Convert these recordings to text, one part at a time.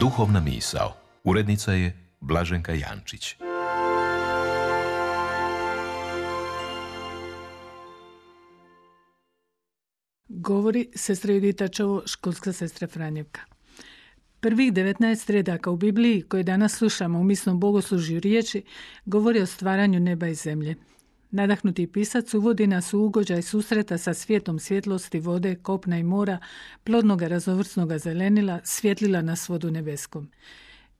Duhovna misao. Urednica je Blaženka Jančić. Govori sestra Judita Čovo, školska sestra Franjevka. Prvih 19 redaka u Bibliji koje danas slušamo u misnom bogoslužju riječi govori o stvaranju neba i zemlje. Nadahnuti pisac uvodi nas u ugođaj susreta sa svijetom svjetlosti, vode, kopna i mora, plodnoga razovrsnoga zelenila, svjetlila nas vodu nebeskom.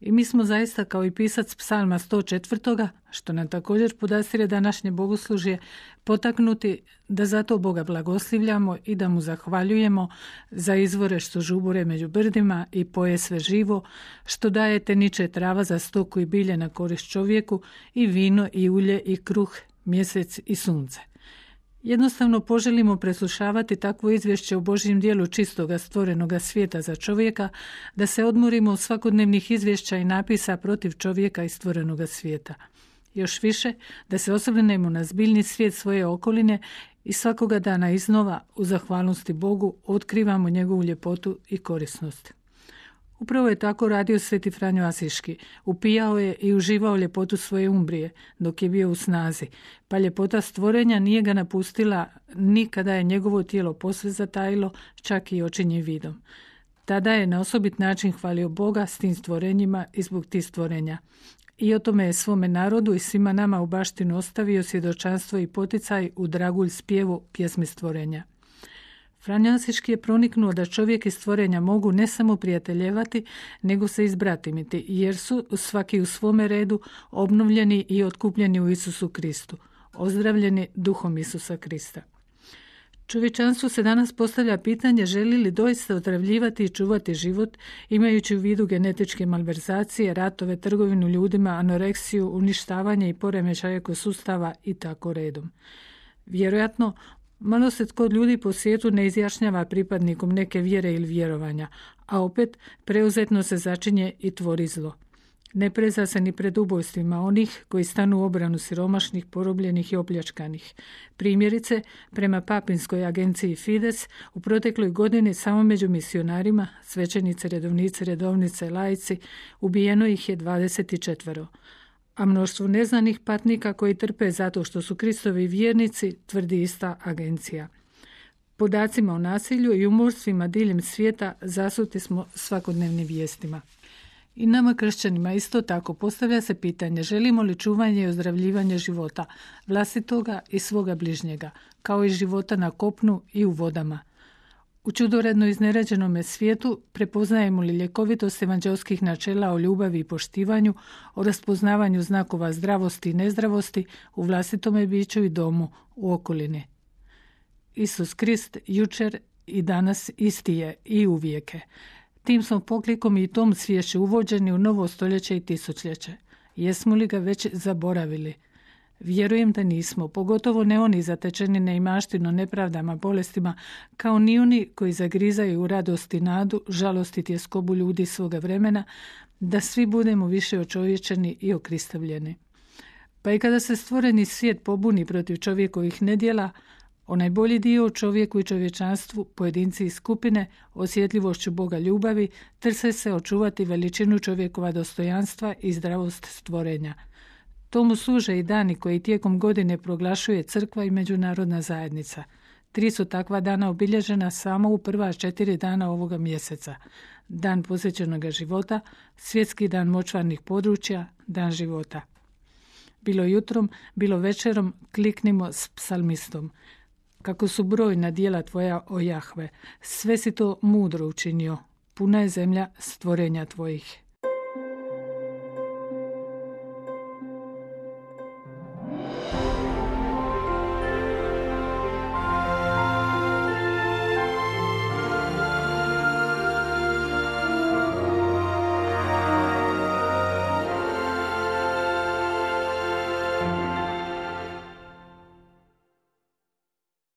I mi smo zaista kao i pisac psalma 104. što nam također podastire današnje bogoslužje, potaknuti da zato Boga blagoslivljamo i da mu zahvaljujemo za izvore što žubure među brdima i poje sve živo, što daje teniče trava za stoku i bilje na korist čovjeku i vino i ulje i kruh, mjesec i sunce. Jednostavno poželimo preslušavati takvo izvješće u Božjem dijelu čistoga stvorenoga svijeta za čovjeka, da se odmorimo od svakodnevnih izvješća i napisa protiv čovjeka i stvorenoga svijeta. Još više, da se osvrnemo na zbiljni svijet svoje okoline i svakoga dana iznova u zahvalnosti Bogu otkrivamo njegovu ljepotu i korisnost. Upravo je tako radio Sveti Franjo Asiški. Upijao je i uživao ljepotu svoje umbrije dok je bio u snazi, pa ljepota stvorenja nije ga napustila nikada je njegovo tijelo posve zatajilo, čak i očinje vidom. Tada je na osobit način hvalio Boga s tim stvorenjima i zbog tih stvorenja. I o tome je svome narodu i svima nama u baštinu ostavio svjedočanstvo i poticaj u dragulj spjevu pjesmi stvorenja. Franjansiški je proniknuo da čovjek i stvorenja mogu ne samo prijateljevati, nego se izbratimiti, jer su svaki u svome redu obnovljeni i otkupljeni u Isusu Kristu, ozdravljeni duhom Isusa Krista. Čovječanstvu se danas postavlja pitanje želi li doista otravljivati i čuvati život, imajući u vidu genetičke malverzacije, ratove, trgovinu ljudima, anoreksiju, uništavanje i poremećaj ekosustava i tako redom. Vjerojatno, Malo se tko ljudi po svijetu ne izjašnjava pripadnikom neke vjere ili vjerovanja, a opet preuzetno se začinje i tvori zlo. Ne preza se ni pred ubojstvima onih koji stanu u obranu siromašnih, porobljenih i opljačkanih. Primjerice, prema papinskoj agenciji Fides, u protekloj godini samo među misionarima, svećenice, redovnice, redovnice, lajci, ubijeno ih je 24 a mnoštvo neznanih patnika koji trpe zato što su Kristovi vjernici, tvrdi ista agencija. Podacima o nasilju i umorstvima diljem svijeta zasuti smo svakodnevnim vijestima. I nama kršćanima isto tako postavlja se pitanje želimo li čuvanje i ozdravljivanje života, vlastitoga i svoga bližnjega, kao i života na kopnu i u vodama. U čudoredno izneređenome svijetu prepoznajemo li ljekovitost evanđelskih načela o ljubavi i poštivanju, o raspoznavanju znakova zdravosti i nezdravosti u vlastitome biću i domu u okolini. Isus Krist jučer i danas isti je i uvijeke. Tim smo poklikom i tom svješću uvođeni u novo stoljeće i tisućljeće. Jesmo li ga već zaboravili – Vjerujem da nismo, pogotovo ne oni zatečeni neimaštino nepravdama, bolestima, kao ni oni koji zagrizaju u radosti nadu, žalosti tjeskobu ljudi svoga vremena, da svi budemo više očovječeni i okristavljeni. Pa i kada se stvoreni svijet pobuni protiv čovjekovih nedjela, onaj bolji dio u čovjeku i čovječanstvu, pojedinci i skupine, osjetljivošću Boga ljubavi, trse se očuvati veličinu čovjekova dostojanstva i zdravost stvorenja – Tomu služe i dani koji tijekom godine proglašuje crkva i međunarodna zajednica. Tri su takva dana obilježena samo u prva četiri dana ovoga mjeseca. Dan posjećenog života, svjetski dan močvarnih područja, dan života. Bilo jutrom, bilo večerom, kliknimo s psalmistom. Kako su brojna dijela tvoja o Jahve, sve si to mudro učinio, puna je zemlja stvorenja tvojih.